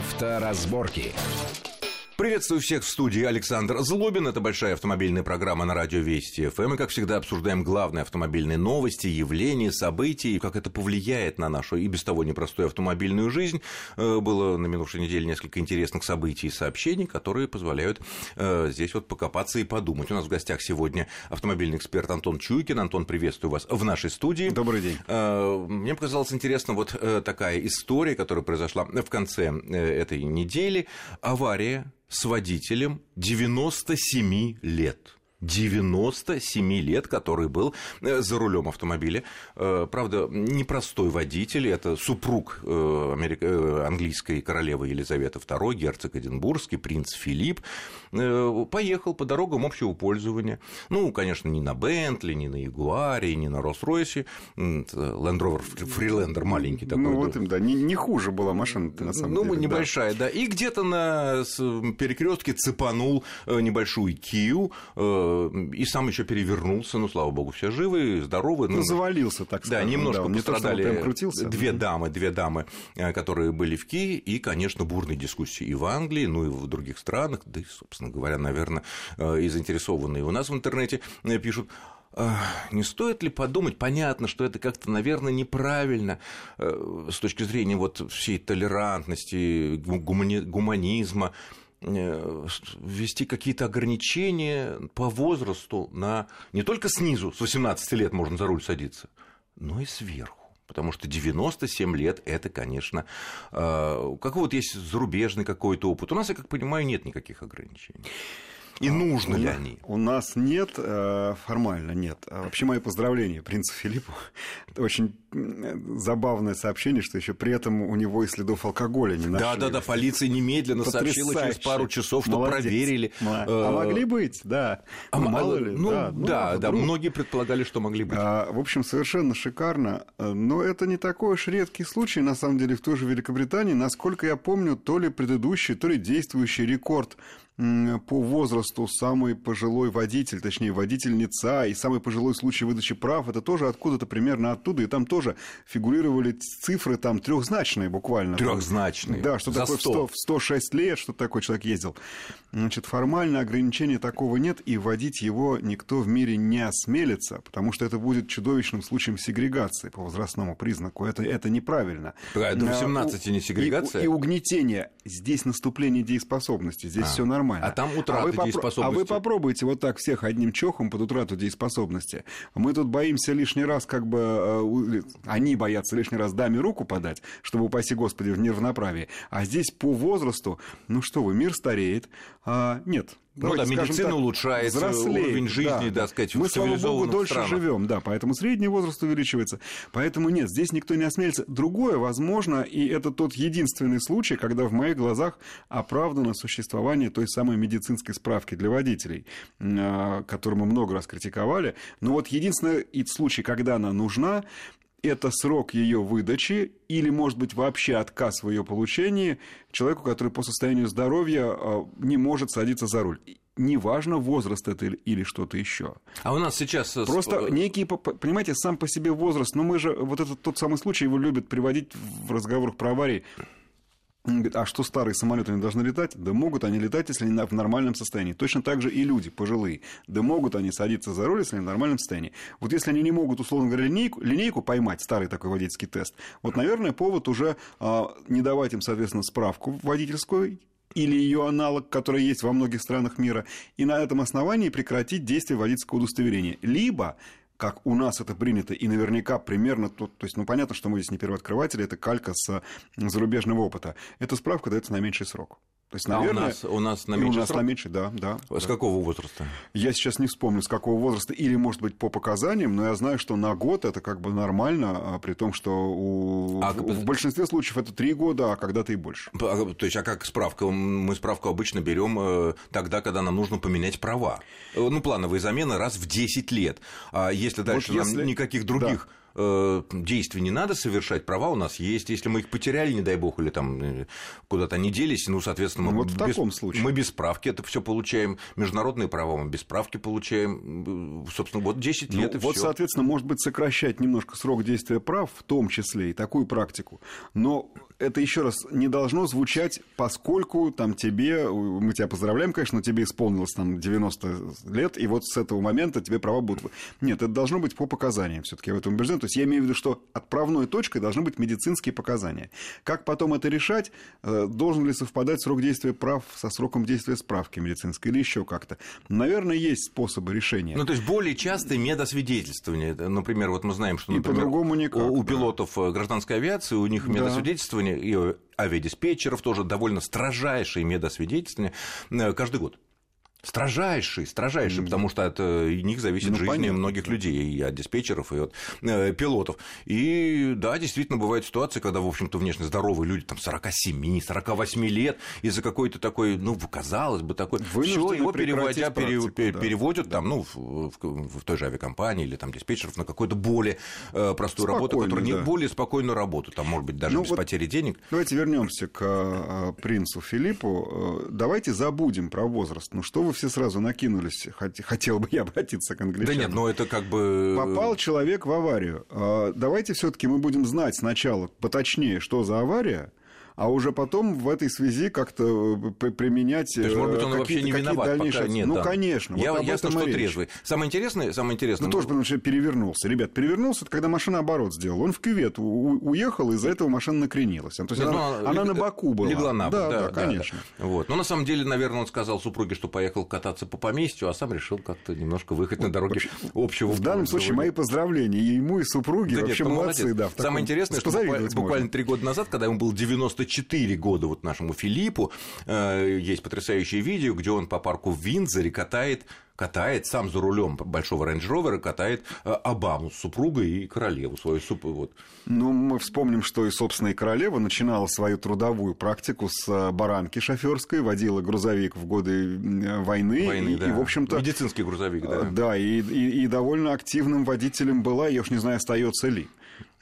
Авторазборки. Приветствую всех в студии Александр Злобин. Это большая автомобильная программа на радио Вести ФМ. И, как всегда, обсуждаем главные автомобильные новости, явления, события, и как это повлияет на нашу и без того непростую автомобильную жизнь. Э, было на минувшей неделе несколько интересных событий и сообщений, которые позволяют э, здесь вот покопаться и подумать. У нас в гостях сегодня автомобильный эксперт Антон Чуйкин. Антон, приветствую вас в нашей студии. Добрый день. Э, мне показалось интересно вот такая история, которая произошла в конце этой недели. Авария с водителем 97 лет. 97 лет, который был э, за рулем автомобиля. Э, правда, непростой водитель, это супруг э, английской королевы Елизаветы II, герцог Эдинбургский, принц Филипп, поехал по дорогам общего пользования. Ну, конечно, не на Бентли, не на Ягуаре, не на Роллс-Ройсе. Rover Freelander маленький такой. Ну, вот им, да, не, не хуже была машина на самом ну, деле. Ну, небольшая, да. да. И где-то на перекрестке цепанул небольшую Кию, и сам еще перевернулся, ну, слава богу, все живы, здоровы. Ну, ну завалился, так сказать. Да, немножко да, пострадали не то, крутился. две дамы, две дамы, э, которые были в Киеве, и, конечно, бурные дискуссии и в Англии, ну, и в других странах, да и, собственно говоря, наверное, э, и заинтересованные у нас в интернете э, пишут, не стоит ли подумать, понятно, что это как-то, наверное, неправильно с точки зрения вот всей толерантности, гуманизма, Э, ввести какие-то ограничения по возрасту на не только снизу, с 18 лет можно за руль садиться, но и сверху. Потому что 97 лет это, конечно, э, как вот есть зарубежный какой-то опыт. У нас, я как понимаю, нет никаких ограничений. И а, нужны ли они? У нас нет, э, формально нет. А вообще, мои поздравления принцу Филиппу. Это очень забавное сообщение, что еще при этом у него и следов алкоголя не нашли. Да, да, да, полиция немедленно Потрясающе. сообщила через пару часов, что Молодец. проверили. А э, могли быть, да. А мало ли. Ну, да, ну, да, да многие предполагали, что могли быть. А, в общем, совершенно шикарно. Но это не такой уж редкий случай, на самом деле, в той же Великобритании. Насколько я помню, то ли предыдущий, то ли действующий рекорд по возрасту самый пожилой водитель, точнее, водительница и самый пожилой случай выдачи прав, это тоже откуда-то примерно оттуда, и там тоже фигурировали цифры там трехзначные буквально. Трехзначные. Да, что За такое 100. в 106 лет, что такой человек ездил. Значит, формально ограничения такого нет, и вводить его никто в мире не осмелится, потому что это будет чудовищным случаем сегрегации по возрастному признаку. Это, это неправильно. Да, до 18 не сегрегация? И, и угнетение. Здесь наступление дееспособности, здесь а. все нормально. А там утрата а вы дееспособности. А вы попробуйте вот так всех одним чохом под утрату дееспособности. Мы тут боимся лишний раз, как бы, э, они боятся лишний раз даме руку подать, чтобы, упаси Господи, в неравноправии. А здесь по возрасту, ну что вы, мир стареет. А, нет, ну да, медицина так, улучшается, взрослеет, уровень жизни, да, да сказать, Мы, слава богу, дольше живем, да, поэтому средний возраст увеличивается. Поэтому нет, здесь никто не осмелится. Другое, возможно, и это тот единственный случай, когда в моих глазах оправдано существование той самой медицинской справки для водителей, а, которую мы много раз критиковали. Но вот единственный случай, когда она нужна, это срок ее выдачи или, может быть, вообще отказ в ее получении человеку, который по состоянию здоровья а, не может садиться за руль. Неважно, возраст это или что-то еще. А у нас сейчас... Э, Просто э, некий, понимаете, сам по себе возраст, но мы же, вот этот тот самый случай, его любят приводить в разговорах про аварии. А что старые самолеты не должны летать? Да могут они летать, если они в нормальном состоянии. Точно так же и люди пожилые. Да могут они садиться за руль, если они в нормальном состоянии. Вот если они не могут, условно говоря, линейку, линейку поймать, старый такой водительский тест, вот, наверное, повод уже а, не давать им, соответственно, справку водительскую, или ее аналог, который есть во многих странах мира, и на этом основании прекратить действие водительского удостоверения. Либо как у нас это принято, и наверняка примерно, то, то есть, ну, понятно, что мы здесь не первооткрыватели, это калька с зарубежного опыта. Эта справка дается на меньший срок. То есть, наверное, а у нас, у нас на меньший у нас срок? на меньший, да, да. С да. какого возраста? Я сейчас не вспомню, с какого возраста, или, может быть, по показаниям, но я знаю, что на год это как бы нормально, а при том, что у... а, в, в большинстве случаев это три года, а когда-то и больше. А, то есть, а как справка? Мы справку обычно берем э, тогда, когда нам нужно поменять права. Э, ну, плановые замены раз в 10 лет. А если дальше вот если... нам никаких других... Да Э, действий не надо совершать, права у нас есть. Если мы их потеряли, не дай бог, или там э, куда-то не делись, ну, соответственно, ну, мы, вот в без, таком случае. мы без справки это все получаем. Международные права мы без справки получаем. Э, собственно, вот 10 лет ну, и Вот, всё. соответственно, может быть, сокращать немножко срок действия прав, в том числе и такую практику. Но это еще раз не должно звучать, поскольку там тебе, мы тебя поздравляем, конечно, но тебе исполнилось там 90 лет, и вот с этого момента тебе права будут... Нет, это должно быть по показаниям все-таки, я в этом убежден. То есть я имею в виду, что отправной точкой должны быть медицинские показания. Как потом это решать? Э, должен ли совпадать срок действия прав со сроком действия справки медицинской или еще как-то? Наверное, есть способы решения. Ну, то есть более частые медосвидетельствования. Например, вот мы знаем, что, например, и по-другому никак, у, у пилотов да. гражданской авиации у них медосвидетельствование и авиадиспетчеров тоже довольно строжайшие медосвидетельствования э, каждый год. Строжайший, строжайший, mm-hmm. потому что от э, них зависит ну, жизнь понятно. многих людей, и от диспетчеров, и от э, пилотов. И да, действительно, бывают ситуации, когда, в общем-то, внешне здоровые люди, там, 47, 48 лет, из-за какой-то такой, ну, казалось бы, такой, все его переводя, практику, пере, да. переводят да. там, ну, в, в, в той же авиакомпании или там диспетчеров на какую-то более э, простую Спокойно, работу, которая да. не более спокойную работу, там, может быть, даже ну, без вот потери денег. Давайте вернемся к э, принцу Филиппу. Э, давайте забудем про возраст. Ну, что вы вы все сразу накинулись, хотел бы я обратиться к англичанам. Да нет, но это как бы... Попал человек в аварию. А, давайте все таки мы будем знать сначала поточнее, что за авария, а уже потом в этой связи как-то э, применять То есть, может быть, он вообще не виноват, дальнейшие... пока нет. Ну, да. конечно. Я, вот ясно, что трезвый. Самое интересное, самое интересное... Ну, тоже потому что перевернулся. Ребят, перевернулся, это когда машина оборот сделала. Он в кювет уехал, из-за этого машина накренилась. То есть, нет, она, ну, она лег... на боку была. Легла на бок, да, да, да, конечно. Да. Вот. Но на самом деле, наверное, он сказал супруге, что поехал кататься по поместью, а сам решил как-то немножко выехать на дороге общего... В данном случае мои поздравления и ему, и супруге. Да вообще нет, молодцы. Да, Самое интересное, что буквально три года назад, когда ему было 94 года, вот нашему Филиппу. Э, есть потрясающее видео, где он по парку в Виндзоре катает катает сам за рулем большого рейндж-ровера, катает э, Обаму с супругой и королеву свою супругу. Вот. Ну, мы вспомним, что и, собственно, и королева начинала свою трудовую практику с э, баранки шоферской, водила грузовик в годы войны. войны и, да. и, в общем-то... Медицинский грузовик, да. Да, и, и, и довольно активным водителем была, я уж не знаю, остается ли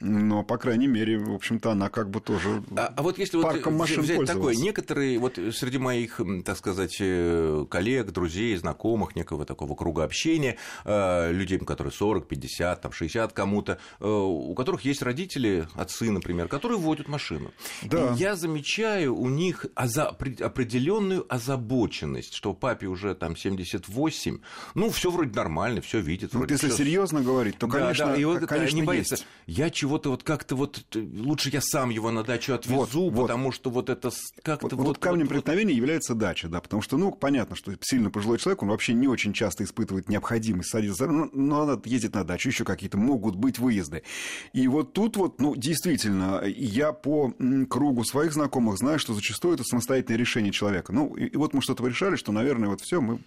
но, по крайней мере, в общем-то, она как бы тоже а, а вот если парком вот машин взять такое, некоторые, вот среди моих, так сказать, э, коллег, друзей, знакомых, некого такого круга общения, э, людей, которые 40, 50, там, 60 кому-то, э, у которых есть родители, отцы, например, которые водят машину. Да. И я замечаю у них определенную озабоченность, что папе уже там 78, ну, все вроде нормально, все видит. Вот если всё... серьезно говорить, то, конечно, да, да. И вот, конечно, не боится. Есть. Я чего-то вот как-то вот лучше я сам его на дачу отвезу, вот, потому вот. что вот это как-то вот, вот, вот камнем вот, преткновения вот... является дача, да, потому что ну понятно, что сильно пожилой человек, он вообще не очень часто испытывает необходимость садиться, но, но надо ездить на дачу, еще какие-то могут быть выезды, и вот тут вот ну действительно я по кругу своих знакомых знаю, что зачастую это самостоятельное решение человека. Ну и, и вот мы что-то решали, что наверное вот все мы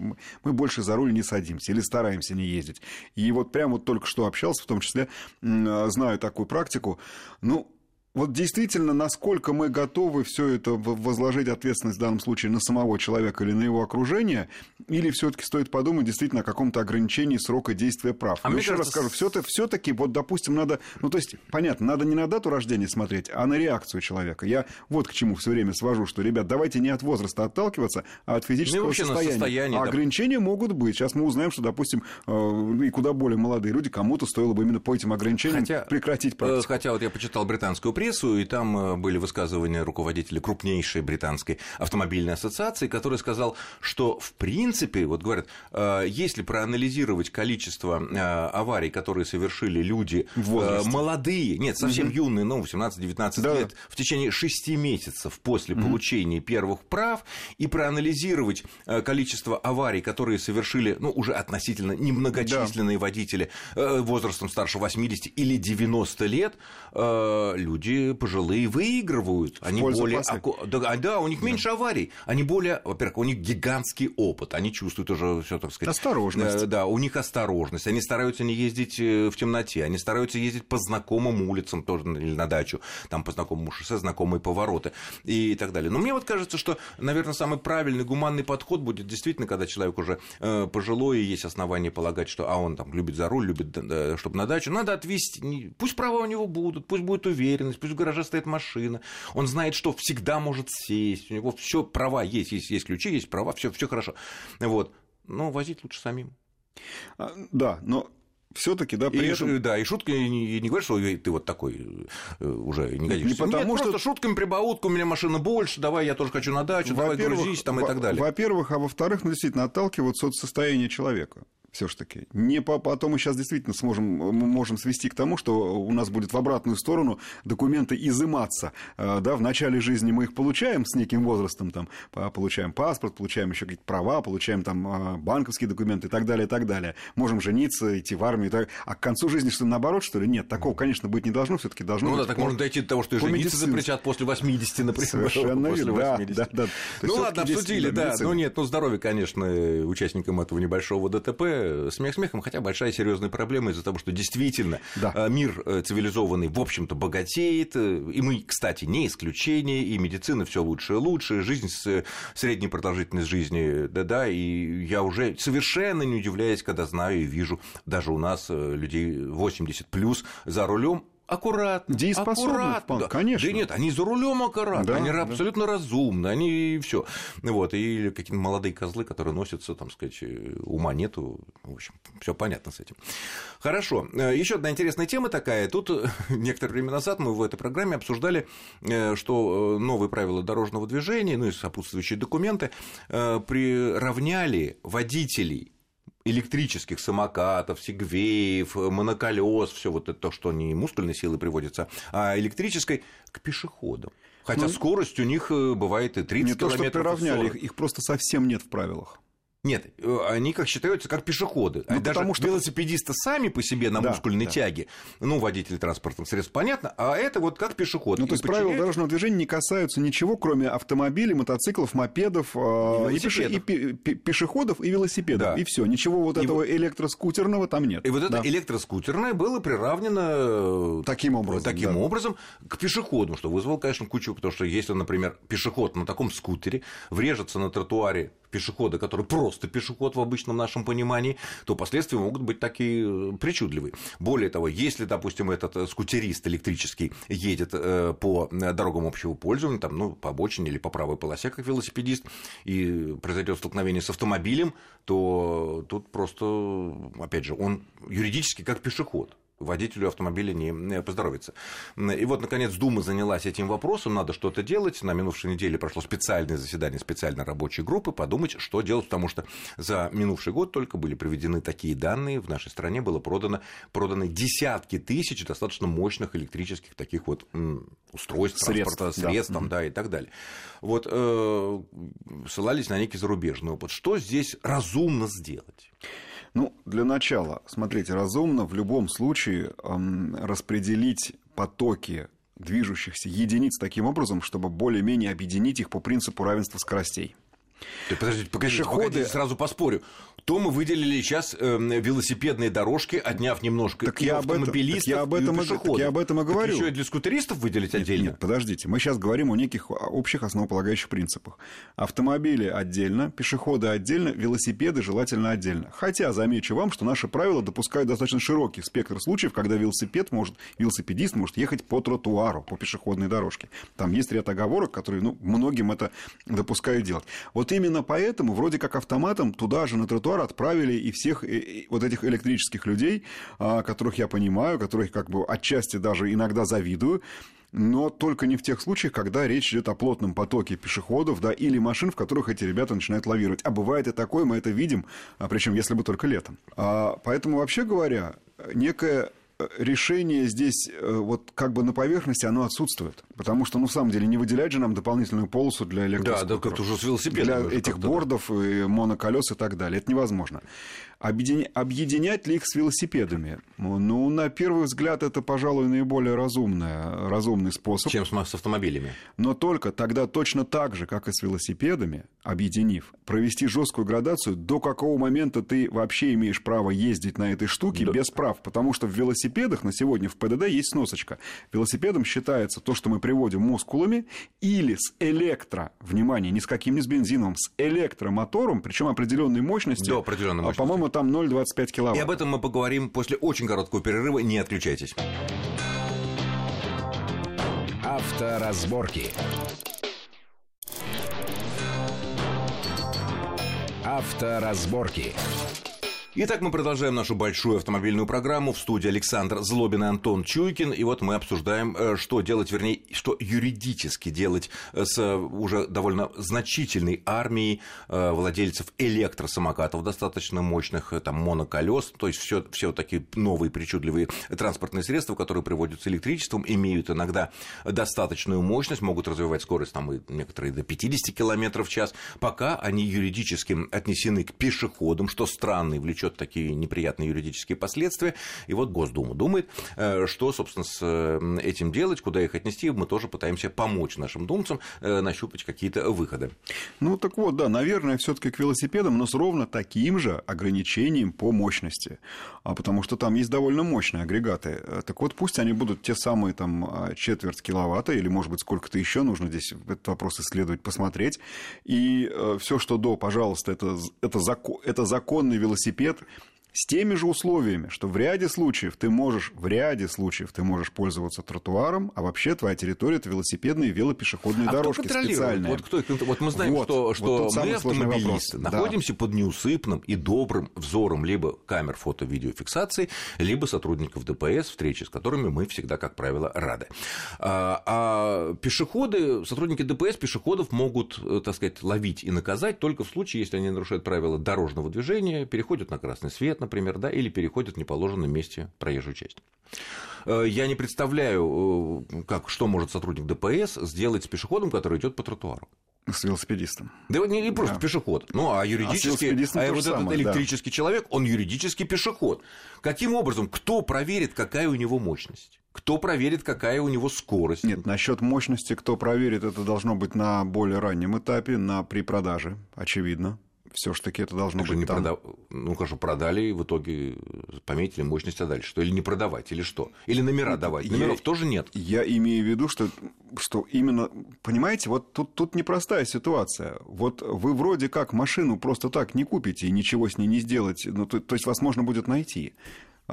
мы больше за руль не садимся или стараемся не ездить, и вот прямо вот только что общался, в том числе знаю такую практику. Ну, вот действительно, насколько мы готовы все это возложить ответственность в данном случае на самого человека или на его окружение, или все-таки стоит подумать действительно о каком-то ограничении срока действия прав. А еще кажется... раз скажу, все-таки, вот, допустим, надо, ну, то есть, понятно, надо не на дату рождения смотреть, а на реакцию человека. Я вот к чему все время свожу, что, ребят, давайте не от возраста отталкиваться, а от физического ну, состояния. состояние. А да. ограничения могут быть. Сейчас мы узнаем, что, допустим, э, и куда более молодые люди, кому-то стоило бы именно по этим ограничениям хотя, прекратить практику. Хотя вот я почитал британскую прессу, и там э, были высказывания руководителя крупнейшей британской автомобильной ассоциации, который сказал, что в принципе, вот говорят, э, если проанализировать количество э, аварий, которые совершили люди молодые, нет, совсем угу. юные, ну, 18-19 да. лет, в течение 6 месяцев после угу. получения первых прав, и проанализировать количество аварий, которые совершили, ну, уже относительно немногочисленные да. водители возрастом старше 80 или 90 лет, люди пожилые выигрывают. Они более... Аку... Да, а, да, у них меньше да. аварий. Они более... Во-первых, у них гигантский опыт. Они чувствуют уже все, так сказать... Осторожность. Да, да, у них осторожность. Они стараются не ездить э, в темноте. Они стараются ездить по знакомым улицам тоже или на дачу. Там по знакомому шоссе, знакомые повороты и так далее. Но мне вот кажется, что, наверное, самый правильный, гуманный подход будет действительно, когда человек уже э, пожилой, и есть основания полагать, что а он там любит за руль, любит, э, чтобы на дачу, надо отвести. Пусть права у него будут, пусть будет уверенность, пусть в гараже стоит машина, он знает, что всегда может сесть, у него все права есть, есть, есть ключи, есть права, все, все хорошо. Вот. Но возить лучше самим. А, да, но все-таки, да, при и, этом... Да, и шутка не, не говорит, что ты вот такой э, уже не годишься. Не потому Нет, что... просто шутками, прибаутку, у меня машина больше, давай, я тоже хочу на дачу, давай грузись там и так далее. Во-первых, а во-вторых, ну, действительно, отталкиваться от состояния человека все-таки. Не по, потом мы сейчас действительно сможем, мы можем свести к тому, что у нас будет в обратную сторону документы изыматься. Э, да, в начале жизни мы их получаем с неким возрастом, там, получаем паспорт, получаем еще какие-то права, получаем там э, банковские документы и так далее, и так далее. Можем жениться, идти в армию. Так... А к концу жизни что наоборот, что ли? Нет, такого, конечно, быть не должно, все-таки должно ну, быть. Ну да, так можно дойти до того, что и жениться запретят после 80, например. Совершенно после да, да, да. Ну ладно, обсудили, да. Ну нет, ну здоровье, конечно, участникам этого небольшого ДТП. Смех смехом, хотя большая серьезная проблема из-за того, что действительно да. Э, мир э, цивилизованный, в общем-то, богатеет, э, и мы, кстати, не исключение, и медицина все лучше и лучше, жизнь с средней продолжительность жизни, да-да, и я уже совершенно не удивляюсь, когда знаю и вижу даже у нас людей 80 плюс за рулем аккуратно. Дееспособны, аккуратно. Да. конечно. Да нет, они за рулем аккуратно, да, они да. абсолютно разумны, они все. Вот, и какие-то молодые козлы, которые носятся, там сказать, ума нету. В общем, все понятно с этим. Хорошо. Э, Еще одна интересная тема такая. Тут э, некоторое время назад мы в этой программе обсуждали, э, что новые правила дорожного движения, ну и сопутствующие документы приравняли водителей электрических самокатов, сегвеев, моноколес, все вот это то, что не мускульной силой приводится, а электрической к пешеходам. Хотя ну, скорость у них бывает и 30 не километров. Не то, что приравняли, их, их просто совсем нет в правилах. Нет, э, они как считаются как пешеходы. Ну, Даже потому что велосипедисты сами по себе на да, мускульной да. тяге, ну, водители транспортных средств, понятно, а это вот как пешеход. Ну, то есть подчиняет... правила дорожного движения не касаются ничего, кроме автомобилей, мотоциклов, мопедов, и, и, пеше... и пешеходов и велосипедов. Да. И все. Ничего вот и этого вот... электроскутерного там нет. И вот это да. электроскутерное было приравнено таким образом, таким да. образом к пешеходам, что вызвало, конечно, кучу, потому что если, например, пешеход на таком скутере врежется на тротуаре пешехода, который просто пешеход в обычном нашем понимании, то последствия могут быть такие э, причудливые. Более того, если, допустим, этот э, скутерист электрический едет э, по дорогам общего пользования, там, ну, по обочине или по правой полосе, как велосипедист, и произойдет столкновение с автомобилем, то тут просто, опять же, он юридически как пешеход водителю автомобиля не поздоровится. И вот, наконец, Дума занялась этим вопросом, надо что-то делать. На минувшей неделе прошло специальное заседание специальной рабочей группы, подумать, что делать, потому что за минувший год только были приведены такие данные, в нашей стране было продано, проданы десятки тысяч достаточно мощных электрических таких вот устройств, средств, транспорта, средств, да. Там, да, и так далее. Вот э, ссылались на некий зарубежный опыт. Что здесь разумно сделать? Ну, для начала, смотрите, разумно в любом случае эм, распределить потоки движущихся единиц таким образом, чтобы более-менее объединить их по принципу равенства скоростей. Ты подождите, погодите, Пешеходы... погодите, сразу поспорю. То мы выделили сейчас э, велосипедные дорожки, отняв немножко так и я автомобилистов, так я об этом, и пешеходов. я об этом и говорю. Так еще и для скутеристов выделить нет, отдельно? Нет, подождите. Мы сейчас говорим о неких общих основополагающих принципах. Автомобили отдельно, пешеходы отдельно, велосипеды желательно отдельно. Хотя, замечу вам, что наши правила допускают достаточно широкий спектр случаев, когда велосипед может, велосипедист может ехать по тротуару, по пешеходной дорожке. Там есть ряд оговорок, которые ну, многим это допускают делать. Вот именно поэтому вроде как автоматом туда же на тротуар отправили и всех и вот этих электрических людей, а, которых я понимаю, которых как бы отчасти даже иногда завидую, но только не в тех случаях, когда речь идет о плотном потоке пешеходов, да, или машин, в которых эти ребята начинают лавировать. А бывает и такое, мы это видим, а, причем если бы только летом. А, поэтому, вообще говоря, некая решение здесь э, вот как бы на поверхности оно отсутствует. Потому что, ну, в самом деле, не выделять же нам дополнительную полосу для электроскутеров. Да, да, как уже с велосипедом. Для этих бордов, и моноколес и так далее. Это невозможно. Объединять ли их с велосипедами? Ну, на первый взгляд, это, пожалуй, наиболее разумное, разумный способ. Чем с автомобилями. Но только тогда точно так же, как и с велосипедами, объединив, провести жесткую градацию, до какого момента ты вообще имеешь право ездить на этой штуке да. без прав. Потому что в велосипедах на сегодня в ПДД есть сносочка. Велосипедом считается то, что мы приводим мускулами или с электро, внимание, не с каким, не с бензином, с электромотором, причем определенной мощности. До определенной мощности. По-моему, там 0,25 киловатт. И об этом мы поговорим после очень короткого перерыва. Не отключайтесь. Авторазборки. Авторазборки. Итак, мы продолжаем нашу большую автомобильную программу. В студии Александр Злобин и Антон Чуйкин. И вот мы обсуждаем, э, что делать, вернее, что юридически делать э, с э, уже довольно значительной армией владельцев электросамокатов, достаточно мощных, там, моноколес, то есть все, все вот такие новые причудливые транспортные средства, которые приводятся электричеством, имеют иногда достаточную мощность, могут развивать скорость там и некоторые до 50 км в час, пока они юридически отнесены к пешеходам, что странно и влечет влечет такие неприятные юридические последствия. И вот Госдума думает, э, что, собственно, с э, этим делать, куда их отнести. Мы тоже пытаемся помочь нашим думцам э, нащупать какие-то выходы. Ну так вот, да, наверное, все-таки к велосипедам, но с ровно таким же ограничением по мощности. А потому что там есть довольно мощные агрегаты. Так вот, пусть они будут те самые там четверть киловатта, или, может быть, сколько-то еще нужно здесь этот вопрос исследовать, посмотреть. И все, что до, пожалуйста, это, это, закон, это законный велосипед, лет с теми же условиями, что в ряде случаев ты можешь, в ряде случаев ты можешь пользоваться тротуаром, а вообще твоя территория это велосипедные велопешеходные а дорожки кто специальные. Вот, кто, вот мы знаем, вот, что, что вот мы, автомобилисты, находимся да. под неусыпным и добрым взором либо камер фото-видеофиксации, либо сотрудников ДПС, встречи с которыми мы всегда, как правило, рады. А, а пешеходы, сотрудники ДПС пешеходов могут, э, так сказать, ловить и наказать только в случае, если они нарушают правила дорожного движения, переходят на красный свет, например, да, или переходит в неположенном месте проезжую часть. Э, я не представляю, э, как, что может сотрудник ДПС сделать с пешеходом, который идет по тротуару. С велосипедистом. Да не, не просто да. пешеход. Ну, а юридически, а, а вот самое, этот электрический да. человек, он юридический пешеход. Каким образом? Кто проверит, какая у него мощность? Кто проверит, какая у него скорость? Нет, насчет мощности, кто проверит, это должно быть на более раннем этапе, на при продаже, очевидно все-таки это должно быть не там. Продав... Ну, хорошо, продали, и в итоге пометили мощность, а дальше что? Или не продавать, или что? Или номера давать? Номеров я, тоже нет. Я имею в виду, что, что именно, понимаете, вот тут, тут непростая ситуация. Вот вы вроде как машину просто так не купите и ничего с ней не сделать, ну, то, то есть вас можно будет найти.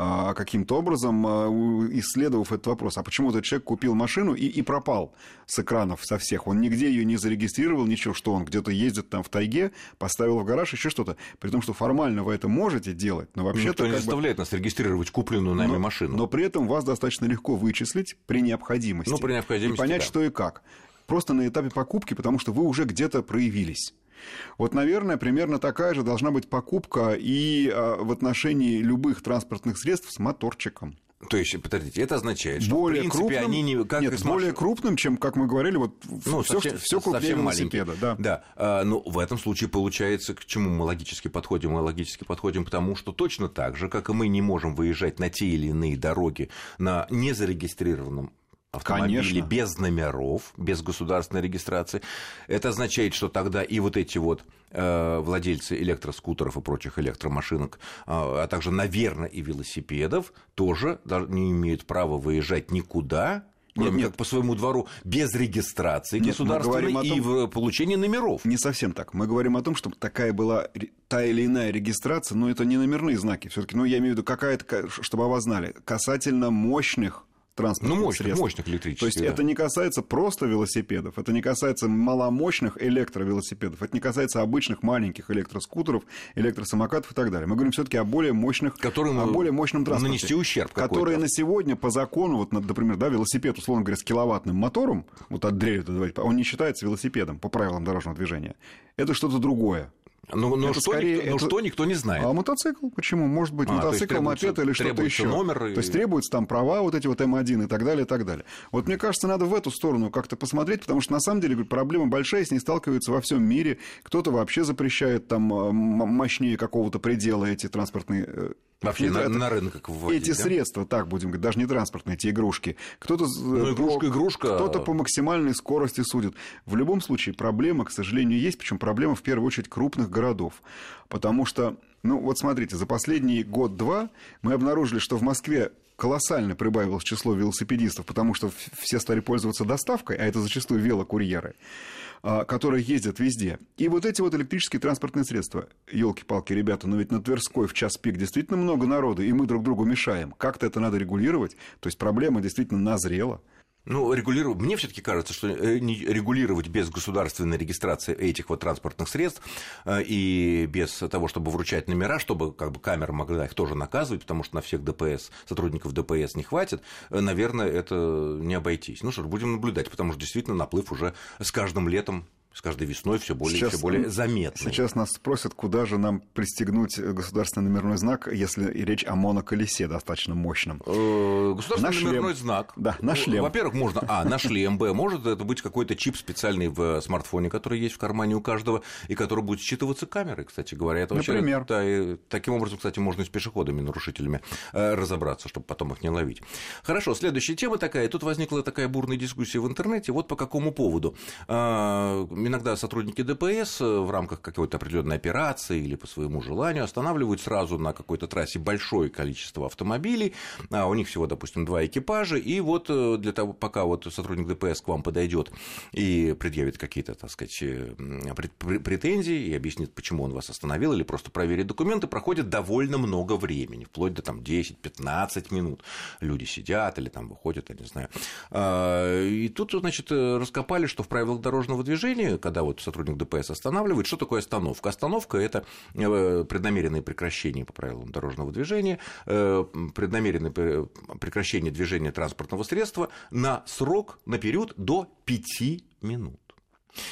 А, каким-то образом, а, исследовав этот вопрос, а почему этот человек купил машину и, и пропал с экранов со всех. Он нигде ее не зарегистрировал, ничего, что он где-то ездит там в тайге, поставил в гараж, еще что-то. При том, что формально вы это можете делать, но вообще-то... Никто не заставляет бы... нас регистрировать купленную нами но, машину. Но при этом вас достаточно легко вычислить при необходимости. Ну, при необходимости, И понять, да. что и как. Просто на этапе покупки, потому что вы уже где-то проявились. Вот, наверное, примерно такая же должна быть покупка и а, в отношении любых транспортных средств с моторчиком. То есть, подождите, это означает, что более в принципе крупным, они не как нет, более крупным, чем, как мы говорили, вот ну, все, совсем, все крупнее велосипеда. Да. да. А, ну, в этом случае получается, к чему мы логически подходим? Мы логически подходим к тому, что точно так же, как и мы не можем выезжать на те или иные дороги на незарегистрированном автомобили Конечно. без номеров, без государственной регистрации. Это означает, что тогда и вот эти вот э, владельцы электроскутеров и прочих электромашинок, э, а также, наверное, и велосипедов тоже не имеют права выезжать никуда, нет, нет. как по своему двору, без регистрации нет, государственной том, и в получении номеров. Не совсем так. Мы говорим о том, что такая была та или иная регистрация, но это не номерные знаки. Все-таки, ну, я имею в виду, какая-то, чтобы вас знали, касательно мощных транспортных ну, мощных, средств. мощных электрических. То есть да. это не касается просто велосипедов, это не касается маломощных электровелосипедов, это не касается обычных маленьких электроскутеров, электросамокатов и так далее. Мы говорим все-таки о более мощных, Которым о более мощном транспорте. Нанести ущерб Которые на сегодня по закону, вот, например, да, велосипед, условно говоря, с киловаттным мотором, вот от дрели, он не считается велосипедом по правилам дорожного движения. Это что-то другое. Ну, но, что, скорее, никто, это... что никто не знает. А мотоцикл? Почему? Может быть, а, мотоцикл, мопед или что-то еще. Номер и... То есть требуются там права, вот эти вот М1 и так далее, и так далее. Вот мне кажется, надо в эту сторону как-то посмотреть, потому что на самом деле проблема большая, с ней сталкиваются во всем мире. Кто-то вообще запрещает там э, мощнее какого-то предела эти транспортные э, Вообще на, на рынок вводить, Эти да? средства, так будем говорить, даже не транспортные, эти игрушки. Кто-то ну, игрушка, игрушка. Кто-то по максимальной скорости судит. В любом случае проблема, к сожалению, есть, причем проблема в первую очередь крупных городов. Потому что, ну вот смотрите, за последний год-два мы обнаружили, что в Москве колоссально прибавилось число велосипедистов, потому что все стали пользоваться доставкой, а это зачастую велокурьеры. А, которые ездят везде. И вот эти вот электрические транспортные средства, елки-палки, ребята, но ведь на Тверской в час пик действительно много народу, и мы друг другу мешаем. Как-то это надо регулировать, то есть проблема действительно назрела. Ну, регулировать, мне все-таки кажется, что э, регулировать без государственной регистрации этих вот транспортных средств э, и без того, чтобы вручать номера, чтобы как бы камера могла их тоже наказывать, потому что на всех ДПС, сотрудников ДПС не хватит, э, наверное, это не обойтись. Ну что ж, будем наблюдать, потому что действительно наплыв уже с каждым летом с каждой весной все более, сейчас, все более заметный. Сейчас нас спросят, куда же нам пристегнуть государственный номерной знак, если речь о моноколесе достаточно мощном. Э, государственный на номерной шлем. знак. Да, на шлем. Во-первых, можно, а, на шлем, б, может это быть какой-то чип специальный в смартфоне, который есть в кармане у каждого, и который будет считываться камерой, кстати говоря. Это Например. Вообще, да, и таким образом, кстати, можно и с пешеходами, нарушителями э, разобраться, чтобы потом их не ловить. Хорошо, следующая тема такая. Тут возникла такая бурная дискуссия в интернете. Вот по какому поводу. Иногда сотрудники ДПС э, в рамках какой-то определенной операции или по своему желанию останавливают сразу на какой-то трассе большое количество автомобилей, а у них всего, допустим, два экипажа, и вот э, для того, пока вот сотрудник ДПС к вам подойдет и предъявит какие-то, так сказать, э, претензии и объяснит, почему он вас остановил, или просто проверит документы, проходит довольно много времени, вплоть до там 10-15 минут. Люди сидят или там выходят, я не знаю. А, и тут, значит, раскопали, что в правилах дорожного движения, когда вот сотрудник ДПС останавливает. Что такое остановка? Остановка – это э, преднамеренное прекращение по правилам дорожного движения, э, преднамеренное прекращение движения транспортного средства на срок, на период до 5 минут.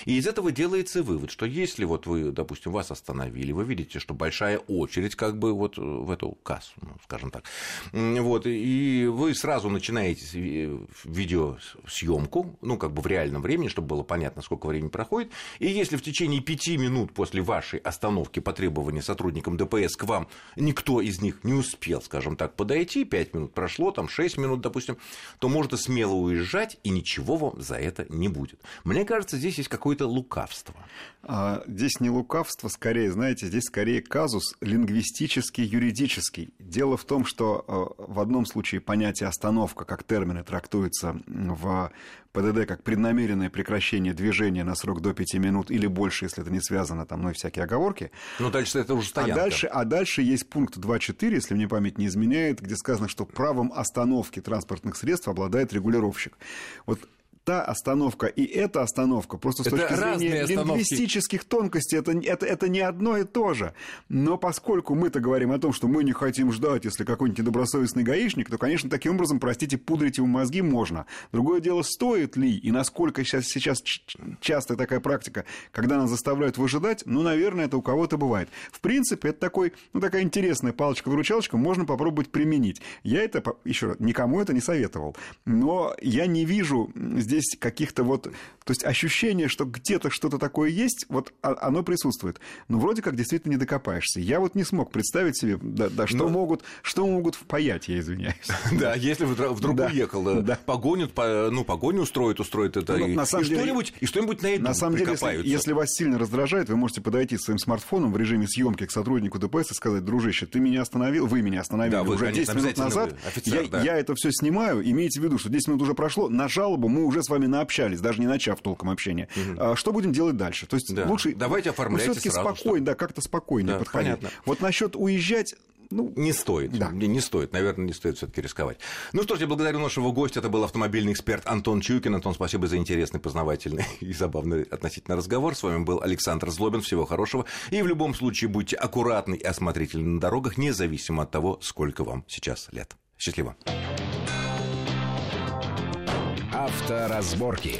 И из этого делается вывод, что если вот вы, допустим, вас остановили, вы видите, что большая очередь как бы вот в эту кассу, ну, скажем так, вот, и вы сразу начинаете видеосъемку, ну, как бы в реальном времени, чтобы было понятно, сколько времени проходит, и если в течение пяти минут после вашей остановки по требованию сотрудникам ДПС к вам никто из них не успел, скажем так, подойти, пять минут прошло, там шесть минут, допустим, то можно смело уезжать, и ничего вам за это не будет. Мне кажется, здесь есть какое-то лукавство. А, здесь не лукавство, скорее, знаете, здесь скорее казус лингвистический, юридический. Дело в том, что а, в одном случае понятие остановка как термины трактуется в ПДД как преднамеренное прекращение движения на срок до 5 минут или больше, если это не связано, там, ну и всякие оговорки. Ну, дальше это уже стоянка. А дальше, а дальше есть пункт 2.4, если мне память не изменяет, где сказано, что правом остановки транспортных средств обладает регулировщик. Вот та остановка и эта остановка, просто с это точки зрения лингвистических тонкостей, это, это, это не одно и то же. Но поскольку мы-то говорим о том, что мы не хотим ждать, если какой-нибудь недобросовестный гаишник, то, конечно, таким образом, простите, пудрить ему мозги можно. Другое дело, стоит ли и насколько сейчас, сейчас часто такая практика, когда нас заставляют выжидать, ну, наверное, это у кого-то бывает. В принципе, это такой, ну, такая интересная палочка-выручалочка, можно попробовать применить. Я это, еще раз, никому это не советовал. Но я не вижу здесь здесь каких-то вот... То есть ощущение, что где-то что-то такое есть, вот оно присутствует. Но вроде как действительно не докопаешься. Я вот не смог представить себе, да, да что, Но... могут, что могут впаять, я извиняюсь. Да, если вдруг уехал, да. погонят, ну, погоню устроят, устроят это, ну, и что-нибудь и что-нибудь на На самом деле, если вас сильно раздражает, вы можете подойти своим смартфоном в режиме съемки к сотруднику ДПС и сказать, дружище, ты меня остановил, вы меня остановили уже 10 минут назад, я это все снимаю, имейте в виду, что 10 минут уже прошло, на жалобу мы уже с вами наобщались, даже не начав толком общения. Угу. Что будем делать дальше? То есть да. лучше... Давайте оформляйте все-таки спокойно, да, как-то спокойнее да, подходить. Понятно. Вот насчет уезжать ну, не стоит. Да. Не, не стоит. Наверное, не стоит все-таки рисковать. Ну что ж, я благодарю нашего гостя. Это был автомобильный эксперт Антон Чуйкин. Антон, спасибо за интересный, познавательный и забавный относительно разговор. С вами был Александр Злобин. Всего хорошего. И в любом случае будьте аккуратны и осмотрительны на дорогах, независимо от того, сколько вам сейчас лет. Счастливо. Авторазборки.